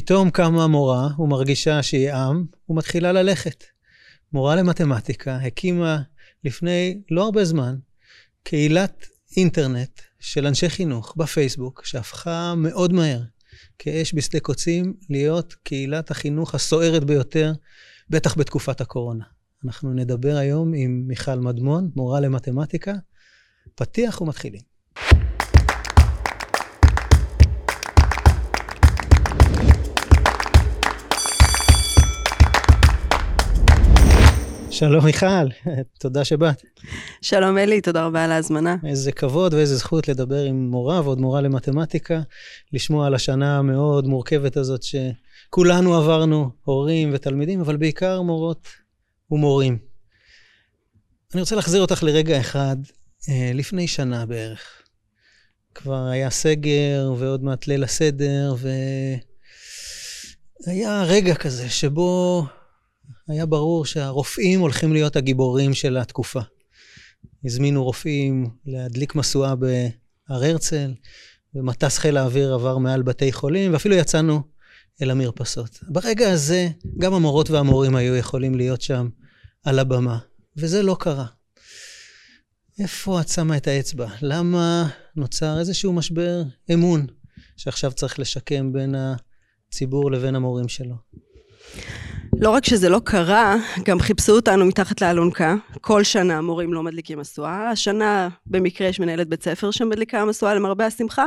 פתאום קמה מורה ומרגישה שהיא עם, ומתחילה ללכת. מורה למתמטיקה הקימה לפני לא הרבה זמן קהילת אינטרנט של אנשי חינוך בפייסבוק, שהפכה מאוד מהר, כאש בשדה קוצים, להיות קהילת החינוך הסוערת ביותר, בטח בתקופת הקורונה. אנחנו נדבר היום עם מיכל מדמון, מורה למתמטיקה, פתיח ומתחילים. שלום מיכל, תודה שבאת. שלום אלי, תודה רבה על ההזמנה. איזה כבוד ואיזה זכות לדבר עם מורה ועוד מורה למתמטיקה, לשמוע על השנה המאוד מורכבת הזאת שכולנו עברנו, הורים ותלמידים, אבל בעיקר מורות ומורים. אני רוצה להחזיר אותך לרגע אחד, אה, לפני שנה בערך. כבר היה סגר ועוד מעט ליל הסדר, והיה רגע כזה שבו היה ברור שהרופאים הולכים להיות הגיבורים של התקופה. הזמינו רופאים להדליק משואה בהר הרצל, ומטס חיל האוויר עבר מעל בתי חולים, ואפילו יצאנו אל המרפסות. ברגע הזה, גם המורות והמורים היו יכולים להיות שם על הבמה, וזה לא קרה. איפה את שמה את האצבע? למה נוצר איזשהו משבר אמון שעכשיו צריך לשקם בין הציבור לבין המורים שלו? לא רק שזה לא קרה, גם חיפשו אותנו מתחת לאלונקה. כל שנה מורים לא מדליקים משואה. השנה במקרה יש מנהלת בית ספר שמדליקה משואה למרבה השמחה.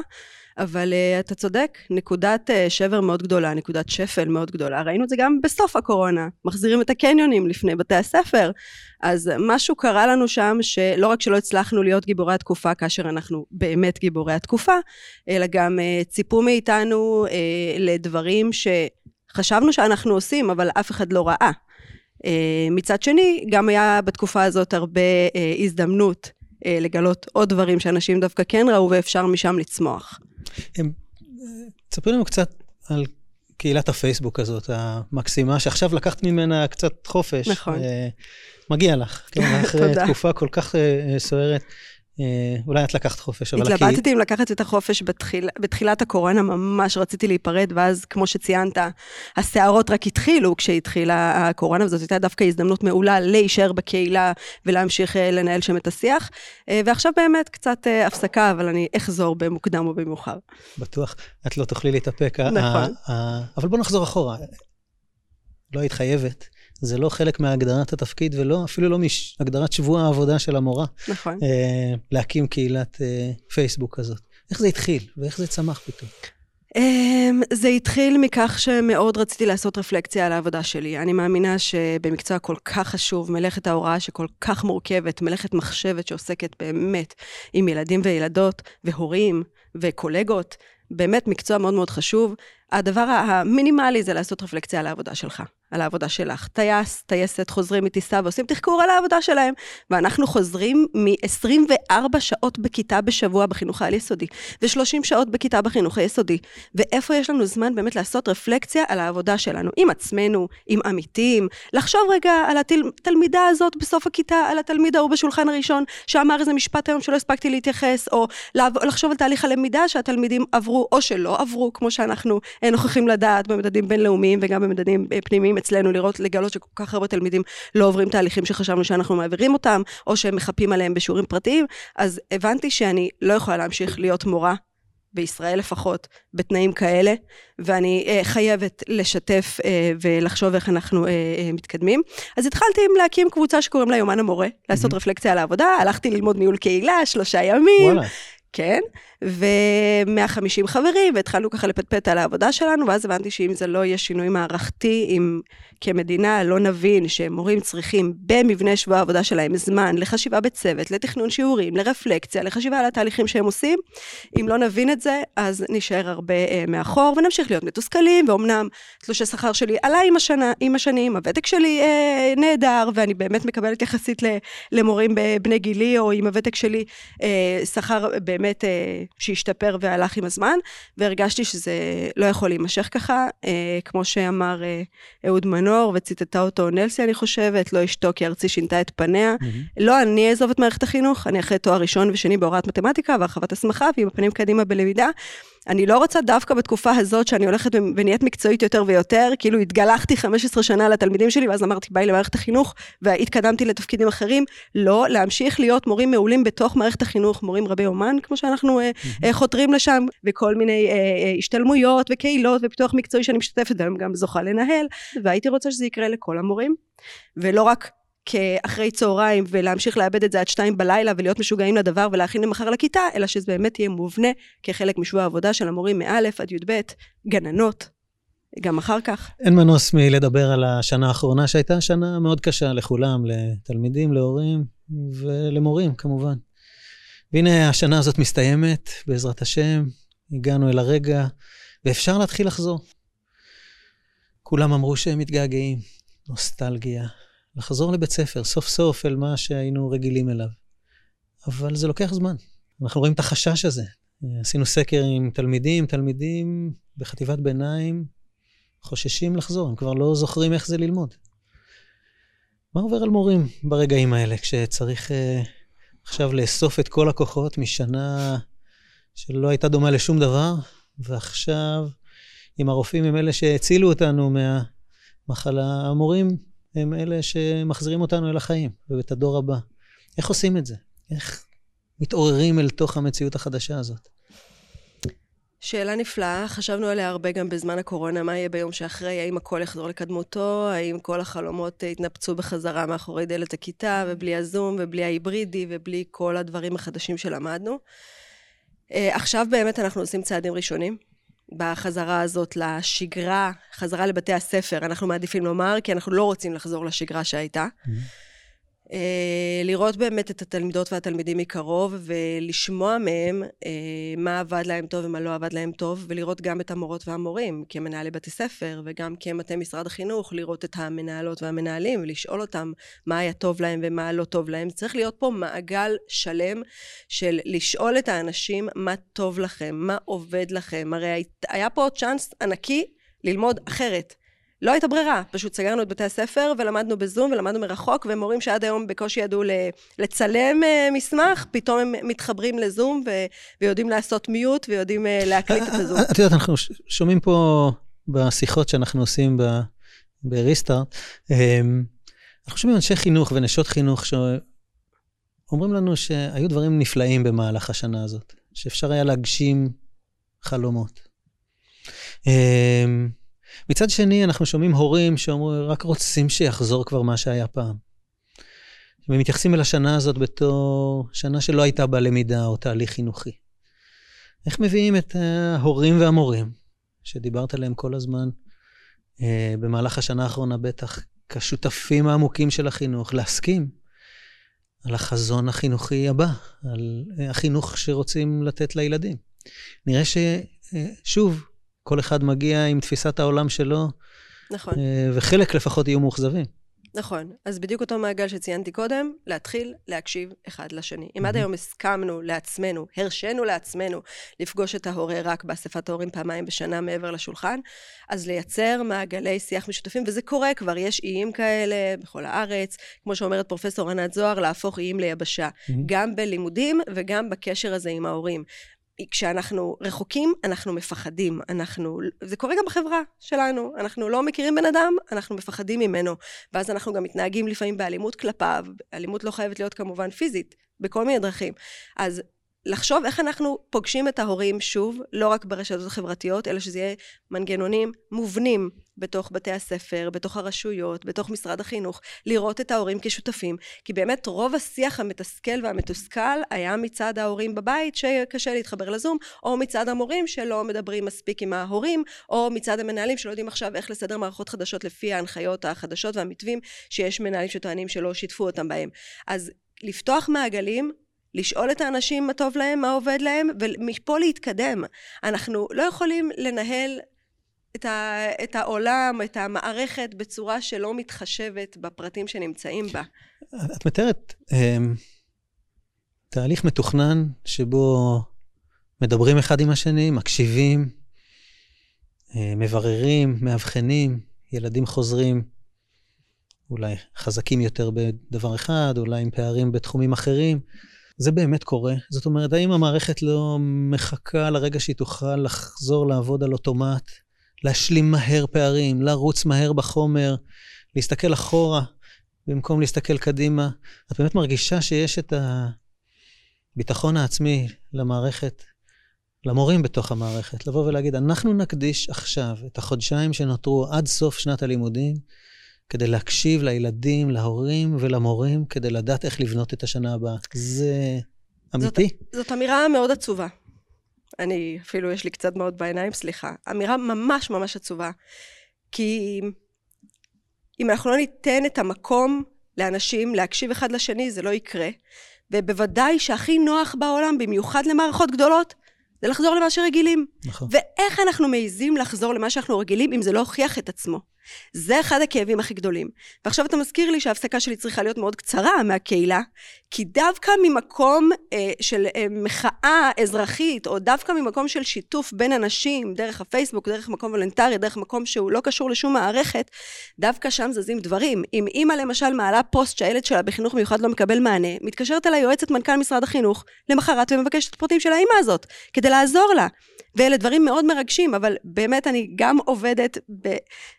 אבל uh, אתה צודק, נקודת uh, שבר מאוד גדולה, נקודת שפל מאוד גדולה. ראינו את זה גם בסוף הקורונה. מחזירים את הקניונים לפני בתי הספר. אז משהו קרה לנו שם שלא רק שלא הצלחנו להיות גיבורי התקופה כאשר אנחנו באמת גיבורי התקופה, אלא גם uh, ציפו מאיתנו uh, לדברים ש... חשבנו שאנחנו עושים, אבל אף אחד לא ראה. אה, מצד שני, גם היה בתקופה הזאת הרבה אה, הזדמנות אה, לגלות עוד דברים שאנשים דווקא כן ראו, ואפשר משם לצמוח. תספרי לנו קצת על קהילת הפייסבוק הזאת, המקסימה, שעכשיו לקחת ממנה קצת חופש. נכון. מגיע לך, כן, אחרי תקופה כל כך סוערת. אה, אולי את לקחת חופש, אבל... התלבטתי אם לקחת את החופש בתחיל, בתחילת הקורונה, ממש רציתי להיפרד, ואז, כמו שציינת, הסערות רק התחילו כשהתחילה הקורונה, וזאת הייתה דווקא הזדמנות מעולה להישאר בקהילה ולהמשיך אה, לנהל שם את השיח. אה, ועכשיו באמת קצת הפסקה, אבל אני אחזור במוקדם או במאוחר. בטוח, את לא תוכלי להתאפק. נכון. אבל בוא נחזור אחורה. לא היית חייבת. זה לא חלק מהגדרת התפקיד ולא, אפילו לא מהגדרת שבוע העבודה של המורה. נכון. אה, להקים קהילת אה, פייסבוק כזאת. איך זה התחיל ואיך זה צמח פתאום? Um, זה התחיל מכך שמאוד רציתי לעשות רפלקציה על העבודה שלי. אני מאמינה שבמקצוע כל כך חשוב, מלאכת ההוראה שכל כך מורכבת, מלאכת מחשבת שעוסקת באמת עם ילדים וילדות והורים וקולגות, באמת מקצוע מאוד מאוד חשוב. הדבר המינימלי זה לעשות רפלקציה על העבודה שלך. על העבודה שלך. טייס, טייסת חוזרים מטיסה ועושים תחקור על העבודה שלהם. ואנחנו חוזרים מ-24 שעות בכיתה בשבוע בחינוך העל-יסודי, ו-30 שעות בכיתה בחינוך היסודי. ואיפה יש לנו זמן באמת לעשות רפלקציה על העבודה שלנו, עם עצמנו, עם עמיתים, לחשוב רגע על התלמידה הזאת בסוף הכיתה, על התלמיד ההוא בשולחן הראשון, שאמר איזה משפט היום שלא הספקתי להתייחס, או לחשוב על תהליך הלמידה שהתלמידים עברו, או שלא עברו, כמו שאנחנו נוכחים לדעת במדדים בינלאומיים וגם במדדים אה, פנימיים אצלנו לראות, לגלות שכל כך הרבה תלמידים לא עוברים תהליכים שחשבנו שאנחנו מעבירים אותם, או שהם מחפים עליהם בשיעורים פרטיים, אז הבנתי שאני לא יכולה להמשיך להיות מורה בישראל לפחות, בתנאים כאלה, ואני uh, חייבת לשתף uh, ולחשוב איך אנחנו uh, uh, מתקדמים. אז התחלתי עם להקים קבוצה שקוראים לה יומן המורה, לעשות mm-hmm. רפלקציה על העבודה, הלכתי ללמוד ניהול קהילה, שלושה ימים. וואלה. כן, ו-150 חברים, והתחלנו ככה לפטפט על העבודה שלנו, ואז הבנתי שאם זה לא יהיה שינוי מערכתי, אם כמדינה לא נבין שמורים צריכים במבנה שבוע העבודה שלהם זמן לחשיבה בצוות, לתכנון שיעורים, לרפלקציה, לחשיבה על התהליכים שהם עושים, אם לא נבין את זה, אז נשאר הרבה אה, מאחור, ונמשיך להיות מתוסכלים, ואומנם תלושי שכר שלי עלה עם, השנה, עם השנים, הוותק שלי אה, נהדר, ואני באמת מקבלת יחסית למורים בני גילי, או עם הוותק שלי אה, שכר באמת אה, שהשתפר והלך עם הזמן, והרגשתי שזה לא יכול להימשך ככה, אה, כמו שאמר אה, אהוד מנור, וציטטה אותו נלסי, אני חושבת, לא אשתו כי ארצי שינתה את פניה. Mm-hmm. לא אני אעזוב את מערכת החינוך, אני אחרי תואר ראשון ושני בהוראת מתמטיקה והרחבת הסמכה, ועם הפנים קדימה בלמידה. אני לא רוצה דווקא בתקופה הזאת שאני הולכת ונהיית מקצועית יותר ויותר, כאילו התגלחתי 15 שנה לתלמידים שלי, ואז אמרתי ביי למערכת החינוך, והתקדמתי לתפקידים אחרים. לא, להמשיך להיות מורים מעולים בתוך מערכת החינוך, מורים רבי אומן, כמו שאנחנו mm-hmm. חותרים לשם, וכל מיני אה, אה, השתלמויות וקהילות ופיתוח מקצועי שאני משתתפת בהם, גם זוכה לנהל, והייתי רוצה שזה יקרה לכל המורים, ולא רק כאחרי צהריים ולהמשיך לאבד את זה עד שתיים בלילה ולהיות משוגעים לדבר ולהכין למחר לכיתה, אלא שזה באמת יהיה מובנה כחלק משבוע העבודה של המורים מא' עד י"ב, גננות, גם אחר כך. אין מנוס מלדבר על השנה האחרונה שהייתה שנה מאוד קשה לכולם, לתלמידים, להורים ולמורים כמובן. והנה השנה הזאת מסתיימת, בעזרת השם, הגענו אל הרגע, ואפשר להתחיל לחזור. כולם אמרו שהם מתגעגעים, נוסטלגיה, לחזור לבית ספר, סוף סוף אל מה שהיינו רגילים אליו. אבל זה לוקח זמן. אנחנו רואים את החשש הזה. עשינו סקר עם תלמידים, תלמידים בחטיבת ביניים חוששים לחזור, הם כבר לא זוכרים איך זה ללמוד. מה עובר על מורים ברגעים האלה, כשצריך uh, עכשיו לאסוף את כל הכוחות משנה שלא הייתה דומה לשום דבר, ועכשיו, אם הרופאים הם אלה שהצילו אותנו מהמחלה, המורים הם אלה שמחזירים אותנו אל החיים ואת הדור הבא. איך עושים את זה? איך מתעוררים אל תוך המציאות החדשה הזאת? שאלה נפלאה, חשבנו עליה הרבה גם בזמן הקורונה, מה יהיה ביום שאחרי, האם הכל יחזור לקדמותו, האם כל החלומות יתנפצו בחזרה מאחורי דלת הכיתה, ובלי הזום, ובלי ההיברידי, ובלי כל הדברים החדשים שלמדנו. אה, עכשיו באמת אנחנו עושים צעדים ראשונים. בחזרה הזאת לשגרה, חזרה לבתי הספר, אנחנו מעדיפים לומר, כי אנחנו לא רוצים לחזור לשגרה שהייתה. Mm-hmm. אה, לראות באמת את התלמידות והתלמידים מקרוב ולשמוע מהם אה, מה עבד להם טוב ומה לא עבד להם טוב ולראות גם את המורות והמורים כמנהלי בתי ספר וגם כמטה משרד החינוך לראות את המנהלות והמנהלים ולשאול אותם מה היה טוב להם ומה לא טוב להם. צריך להיות פה מעגל שלם של לשאול את האנשים מה טוב לכם, מה עובד לכם. הרי היה פה צ'אנס ענקי ללמוד אחרת. לא הייתה ברירה, פשוט סגרנו את בתי הספר ולמדנו בזום ולמדנו מרחוק, ומורים שעד היום בקושי ידעו לצלם אה, מסמך, פתאום הם מתחברים לזום ו- ויודעים לעשות מיוט ויודעים אה, להקליט את הזום. את יודעת, אנחנו שומעים פה בשיחות שאנחנו עושים בריסטארט, אמ, אנחנו שומעים אנשי חינוך ונשות חינוך שאומרים לנו שהיו דברים נפלאים במהלך השנה הזאת, שאפשר היה להגשים חלומות. אמ, מצד שני, אנחנו שומעים הורים שאומרים, רק רוצים שיחזור כבר מה שהיה פעם. ומתייחסים אל השנה הזאת בתור שנה שלא הייתה בה למידה או תהליך חינוכי. איך מביאים את ההורים והמורים, שדיברת עליהם כל הזמן, אה, במהלך השנה האחרונה בטח, כשותפים העמוקים של החינוך, להסכים על החזון החינוכי הבא, על החינוך שרוצים לתת לילדים. נראה ששוב, כל אחד מגיע עם תפיסת העולם שלו. נכון. אה, וחלק לפחות יהיו מאוכזבים. נכון. אז בדיוק אותו מעגל שציינתי קודם, להתחיל להקשיב אחד לשני. אם עד היום הסכמנו לעצמנו, הרשינו לעצמנו לפגוש את ההורה רק באספת ההורים פעמיים בשנה מעבר לשולחן, אז לייצר מעגלי שיח משותפים, וזה קורה כבר, יש איים כאלה בכל הארץ, כמו שאומרת פרופסור ענת זוהר, להפוך איים ליבשה, גם בלימודים וגם בקשר הזה עם ההורים. כשאנחנו רחוקים, אנחנו מפחדים. אנחנו, זה קורה גם בחברה שלנו. אנחנו לא מכירים בן אדם, אנחנו מפחדים ממנו. ואז אנחנו גם מתנהגים לפעמים באלימות כלפיו. אלימות לא חייבת להיות כמובן פיזית, בכל מיני דרכים. אז לחשוב איך אנחנו פוגשים את ההורים שוב, לא רק ברשתות החברתיות, אלא שזה יהיה מנגנונים מובנים בתוך בתי הספר, בתוך הרשויות, בתוך משרד החינוך, לראות את ההורים כשותפים, כי באמת רוב השיח המתסכל והמתוסכל היה מצד ההורים בבית שקשה להתחבר לזום, או מצד המורים שלא מדברים מספיק עם ההורים, או מצד המנהלים שלא יודעים עכשיו איך לסדר מערכות חדשות לפי ההנחיות החדשות והמתווים שיש מנהלים שטוענים שלא שיתפו אותם בהם. אז לפתוח מעגלים לשאול את האנשים מה טוב להם, מה עובד להם, ומפה להתקדם. אנחנו לא יכולים לנהל את, ה, את העולם, את המערכת, בצורה שלא מתחשבת בפרטים שנמצאים בה. את מתארת um, תהליך מתוכנן שבו מדברים אחד עם השני, מקשיבים, uh, מבררים, מאבחנים, ילדים חוזרים אולי חזקים יותר בדבר אחד, אולי עם פערים בתחומים אחרים. זה באמת קורה? זאת אומרת, האם המערכת לא מחכה לרגע שהיא תוכל לחזור לעבוד על אוטומט, להשלים מהר פערים, לרוץ מהר בחומר, להסתכל אחורה במקום להסתכל קדימה? את באמת מרגישה שיש את הביטחון העצמי למערכת, למורים בתוך המערכת, לבוא ולהגיד, אנחנו נקדיש עכשיו את החודשיים שנותרו עד סוף שנת הלימודים, כדי להקשיב לילדים, להורים ולמורים, כדי לדעת איך לבנות את השנה הבאה. זה אמיתי? זאת, זאת אמירה מאוד עצובה. אני, אפילו יש לי קצת מאוד בעיניים, סליחה. אמירה ממש ממש עצובה. כי אם אנחנו לא ניתן את המקום לאנשים להקשיב אחד לשני, זה לא יקרה. ובוודאי שהכי נוח בעולם, במיוחד למערכות גדולות, זה לחזור למה שרגילים. נכון. ואיך אנחנו מעיזים לחזור למה שאנחנו רגילים אם זה לא הוכיח את עצמו? זה אחד הכאבים הכי גדולים. ועכשיו אתה מזכיר לי שההפסקה שלי צריכה להיות מאוד קצרה מהקהילה, כי דווקא ממקום אה, של אה, מחאה אזרחית, או דווקא ממקום של שיתוף בין אנשים, דרך הפייסבוק, דרך מקום וולנטרי, דרך מקום שהוא לא קשור לשום מערכת, דווקא שם זזים דברים. אם אימא למשל מעלה פוסט שהילד שלה בחינוך מיוחד לא מקבל מענה, מתקשרת אליי יועצת מנכ"ל משרד החינוך למחרת ומבקשת פרטים של האימא הזאת, כדי לעזור לה. ואלה דברים מאוד מרגשים, אבל באמת אני גם עובדת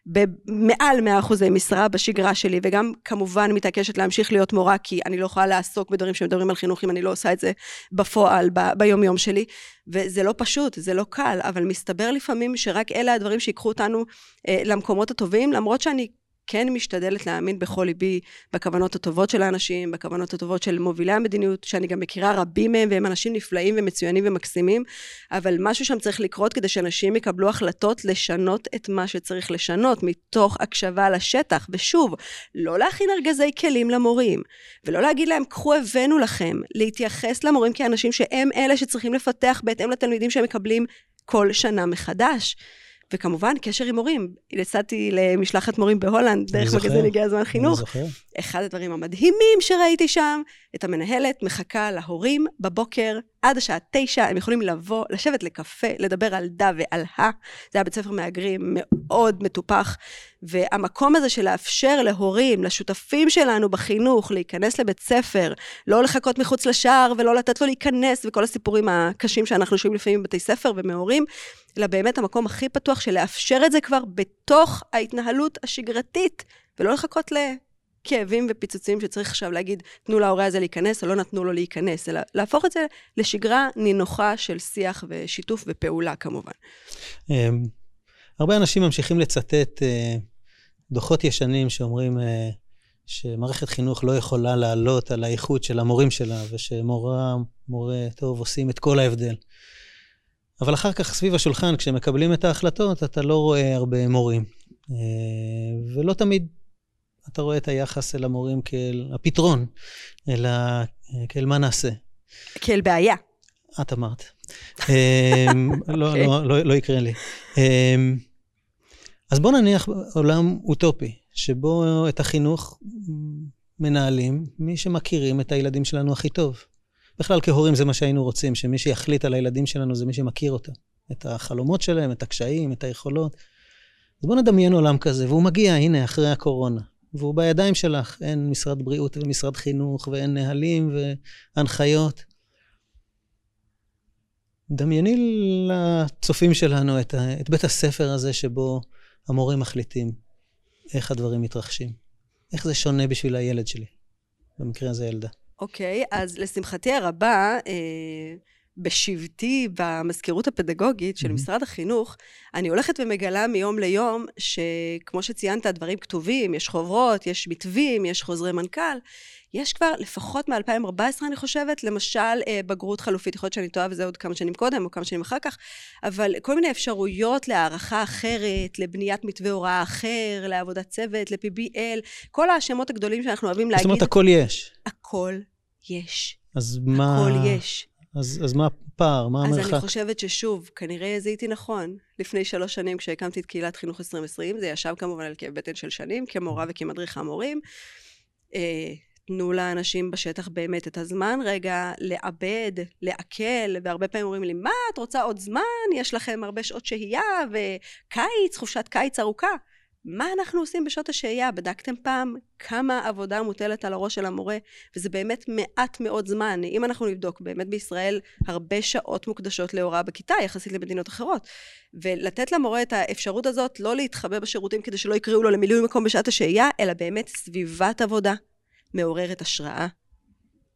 במעל 100% משרה בשגרה שלי, וגם כמובן מתעקשת להמשיך להיות מורה, כי אני לא יכולה לעסוק בדברים שמדברים על חינוך אם אני לא עושה את זה בפועל, ב- ביום יום שלי. וזה לא פשוט, זה לא קל, אבל מסתבר לפעמים שרק אלה הדברים שיקחו אותנו אה, למקומות הטובים, למרות שאני כן משתדלת להאמין בכל ליבי בכוונות הטובות של האנשים, בכוונות הטובות של מובילי המדיניות, שאני גם מכירה רבים מהם, והם אנשים נפלאים ומצוינים ומקסימים, אבל משהו שם צריך לקרות כדי שאנשים יקבלו החלטות לשנות את מה שצריך לשנות, מתוך הקשבה לשטח. ושוב, לא להכין ארגזי כלים למורים, ולא להגיד להם, קחו הבאנו לכם, להתייחס למורים כאנשים שהם אלה שצריכים לפתח בהתאם לתלמידים שהם מקבלים כל שנה מחדש. וכמובן, קשר עם מורים. יצאתי למשלחת מורים בהולנד, דרך מגזין הגיע הזמן חינוך. אני זוכר. אחד הדברים המדהימים שראיתי שם, את המנהלת מחכה להורים בבוקר עד השעה תשע, הם יכולים לבוא, לשבת לקפה, לדבר על דה ועל ה. זה היה בית ספר מהגרים מאוד מטופח, והמקום הזה של לאפשר להורים, לשותפים שלנו בחינוך, להיכנס לבית ספר, לא לחכות מחוץ לשער ולא לתת לו להיכנס, וכל הסיפורים הקשים שאנחנו שומעים לפעמים בבתי ספר ומהורים, אלא באמת המקום הכי פתוח של לאפשר את זה כבר בתוך ההתנהלות השגרתית, ולא לחכות ל... כאבים ופיצוצים שצריך עכשיו להגיד, תנו להורה הזה להיכנס או לא נתנו לו להיכנס, אלא להפוך את זה לשגרה נינוחה של שיח ושיתוף ופעולה כמובן. אמ, הרבה אנשים ממשיכים לצטט אה, דוחות ישנים שאומרים אה, שמערכת חינוך לא יכולה לעלות על האיכות של המורים שלה, ושמורה, מורה טוב, עושים את כל ההבדל. אבל אחר כך, סביב השולחן, כשמקבלים את ההחלטות, אתה לא רואה הרבה מורים. אה, ולא תמיד אתה רואה את היחס אל המורים כאל הפתרון, אלא כאל מה נעשה. כאל בעיה. את אמרת. אמ, לא, אוקיי. לא, לא, לא יקרה לי. אמ, אז בוא נניח עולם אוטופי, שבו את החינוך מנהלים מי שמכירים את הילדים שלנו הכי טוב. בכלל כהורים זה מה שהיינו רוצים, שמי שיחליט על הילדים שלנו זה מי שמכיר אותם. את החלומות שלהם, את הקשיים, את היכולות. אז בואו נדמיין עולם כזה, והוא מגיע, הנה, אחרי הקורונה. והוא בידיים שלך. אין משרד בריאות ומשרד חינוך, ואין נהלים והנחיות. דמייני לצופים שלנו את, את בית הספר הזה שבו המורים מחליטים איך הדברים מתרחשים. איך זה שונה בשביל הילד שלי, במקרה הזה ילדה. אוקיי, okay, אז לשמחתי הרבה, אה, בשבטי במזכירות הפדגוגית של mm-hmm. משרד החינוך, אני הולכת ומגלה מיום ליום שכמו שציינת, הדברים כתובים, יש חוברות, יש מתווים, יש חוזרי מנכ"ל. יש כבר לפחות מ-2014, אני חושבת, למשל אה, בגרות חלופית, יכול להיות שאני טועה וזה עוד כמה שנים קודם או כמה שנים אחר כך, אבל כל מיני אפשרויות להערכה אחרת, לבניית מתווה הוראה אחר, לעבודת צוות, ל-PBL, כל השמות הגדולים שאנחנו אוהבים להגיד. זאת אומרת, הכל יש. הכל יש. אז מה... הכל יש. אז, אז מה הפער? מה המרחק? אז אני חושבת ששוב, כנראה זיהיתי נכון. לפני שלוש שנים, כשהקמתי את קהילת חינוך 2020, זה ישב כמובן על כאב בטן של שנים, כמורה וכמדריכה מורים. אה, תנו לאנשים בשטח באמת את הזמן רגע לעבד, לעכל, והרבה פעמים אומרים לי, מה, את רוצה עוד זמן? יש לכם הרבה שעות שהייה, וקיץ, חופשת קיץ ארוכה. מה אנחנו עושים בשעות השהייה? בדקתם פעם כמה עבודה מוטלת על הראש של המורה? וזה באמת מעט מאוד זמן. אם אנחנו נבדוק, באמת בישראל הרבה שעות מוקדשות להוראה בכיתה יחסית למדינות אחרות. ולתת למורה את האפשרות הזאת לא להתחבא בשירותים כדי שלא יקראו לו למילוי מקום בשעת השהייה, אלא באמת סביבת עבודה מעוררת השראה,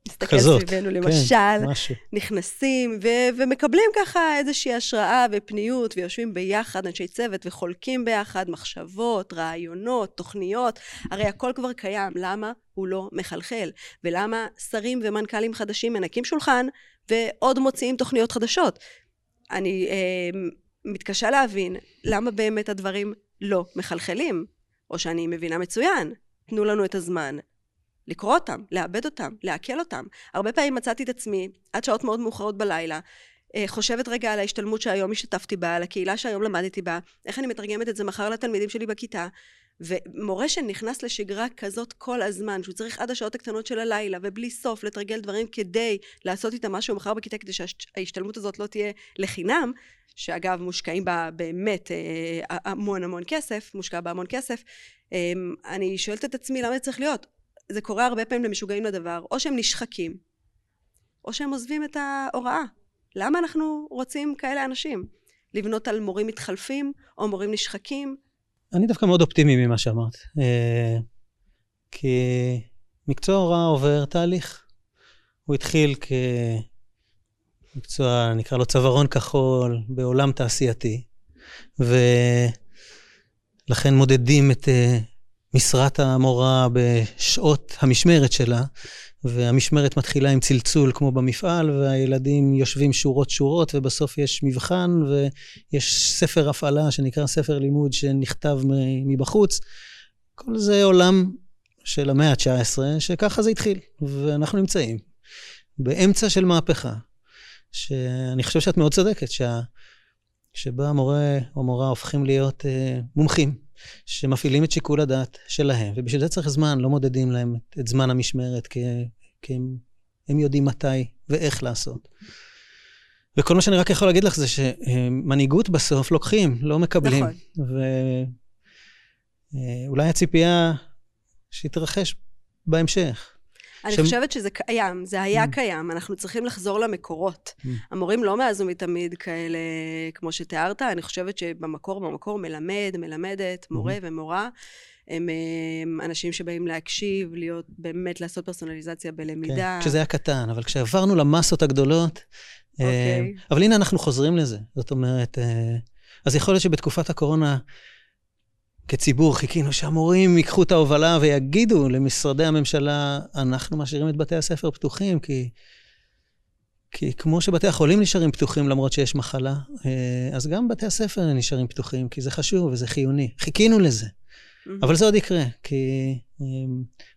נסתכל סביבנו, כן, למשל, משהו. נכנסים ו- ומקבלים ככה איזושהי השראה ופניות, ויושבים ביחד, אנשי צוות, וחולקים ביחד מחשבות, רעיונות, תוכניות, הרי הכל כבר קיים, למה הוא לא מחלחל? ולמה שרים ומנכ"לים חדשים מנקים שולחן ועוד מוציאים תוכניות חדשות? אני אה, מתקשה להבין למה באמת הדברים לא מחלחלים, או שאני מבינה מצוין, תנו לנו את הזמן, לקרוא אותם, לעבד אותם, לעכל אותם. הרבה פעמים מצאתי את עצמי, עד שעות מאוד מאוחרות בלילה, אה, חושבת רגע על ההשתלמות שהיום השתתפתי בה, על הקהילה שהיום למדתי בה, איך אני מתרגמת את זה מחר לתלמידים שלי בכיתה. ומורה שנכנס לשגרה כזאת כל הזמן, שהוא צריך עד השעות הקטנות של הלילה, ובלי סוף לתרגל דברים כדי לעשות איתם משהו מחר בכיתה, כדי שההשתלמות הזאת לא תהיה לחינם, שאגב, מושקעים בה באמת אה, המון המון כסף, מושקע בה המון כסף, אה, אני שואלת את עצמי למה זה צריך להיות. זה קורה הרבה פעמים למשוגעים לדבר, או שהם נשחקים, או שהם עוזבים את ההוראה. למה אנחנו רוצים כאלה אנשים? לבנות על מורים מתחלפים, או מורים נשחקים? אני דווקא מאוד אופטימי ממה שאמרת. אה, כי מקצוע ההוראה עובר תהליך. הוא התחיל כמקצוע, נקרא לו צווארון כחול, בעולם תעשייתי, ולכן מודדים את אה, משרת המורה בשעות המשמרת שלה, והמשמרת מתחילה עם צלצול כמו במפעל, והילדים יושבים שורות שורות, ובסוף יש מבחן, ויש ספר הפעלה שנקרא ספר לימוד שנכתב מבחוץ. כל זה עולם של המאה ה-19, שככה זה התחיל, ואנחנו נמצאים באמצע של מהפכה, שאני חושב שאת מאוד צודקת, שה... שבה המורה או מורה הופכים להיות uh, מומחים שמפעילים את שיקול הדעת שלהם, ובשביל זה צריך זמן, לא מודדים להם את זמן המשמרת, כי, כי הם, הם יודעים מתי ואיך לעשות. וכל מה שאני רק יכול להגיד לך זה שמנהיגות בסוף לוקחים, לא מקבלים. נכון. ואולי אה, הציפייה שיתרחש בהמשך. אני. חושבת שזה קיים, זה היה mm. קיים, אנחנו צריכים לחזור למקורות. Mm. המורים לא מאז ומתמיד כאלה, כמו שתיארת, אני חושבת שבמקור, במקור מלמד, מלמדת, מורה mm-hmm. ומורה. הם, הם אנשים שבאים להקשיב, להיות, באמת לעשות פרסונליזציה בלמידה. כן, כשזה היה קטן, אבל כשעברנו למסות הגדולות, okay. אה, אוקיי. אבל הנה אנחנו חוזרים לזה. זאת אומרת, אה, אז יכול להיות שבתקופת הקורונה כציבור חיכינו שהמורים ייקחו את ההובלה ויגידו למשרדי הממשלה, אנחנו משאירים את בתי הספר פתוחים, כי, כי כמו שבתי החולים נשארים פתוחים למרות שיש מחלה, אה, אז גם בתי הספר נשארים פתוחים, כי זה חשוב וזה חיוני. חיכינו לזה. Mm-hmm. אבל זה עוד יקרה, כי אה,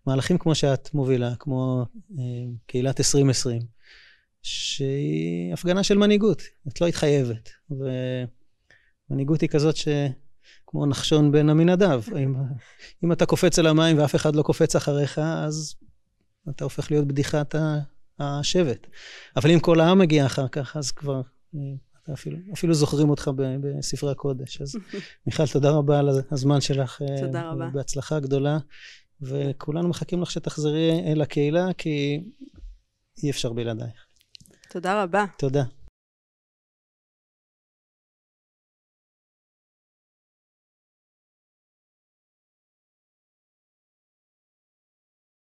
מהלכים כמו שאת מובילה, כמו אה, קהילת 2020, שהיא הפגנה של מנהיגות, את לא מתחייבת. ומנהיגות היא כזאת ש... כמו נחשון בן עמינדב. אם, אם אתה קופץ על המים ואף אחד לא קופץ אחריך, אז אתה הופך להיות בדיחת השבט. אבל אם כל העם מגיע אחר כך, אז כבר אה, אתה אפילו, אפילו זוכרים אותך בספרי הקודש. אז מיכל, תודה רבה על הזמן שלך. אה, תודה רבה. בהצלחה גדולה. וכולנו מחכים לך שתחזרי לקהילה, כי אי אפשר בלעדייך. תודה רבה. תודה.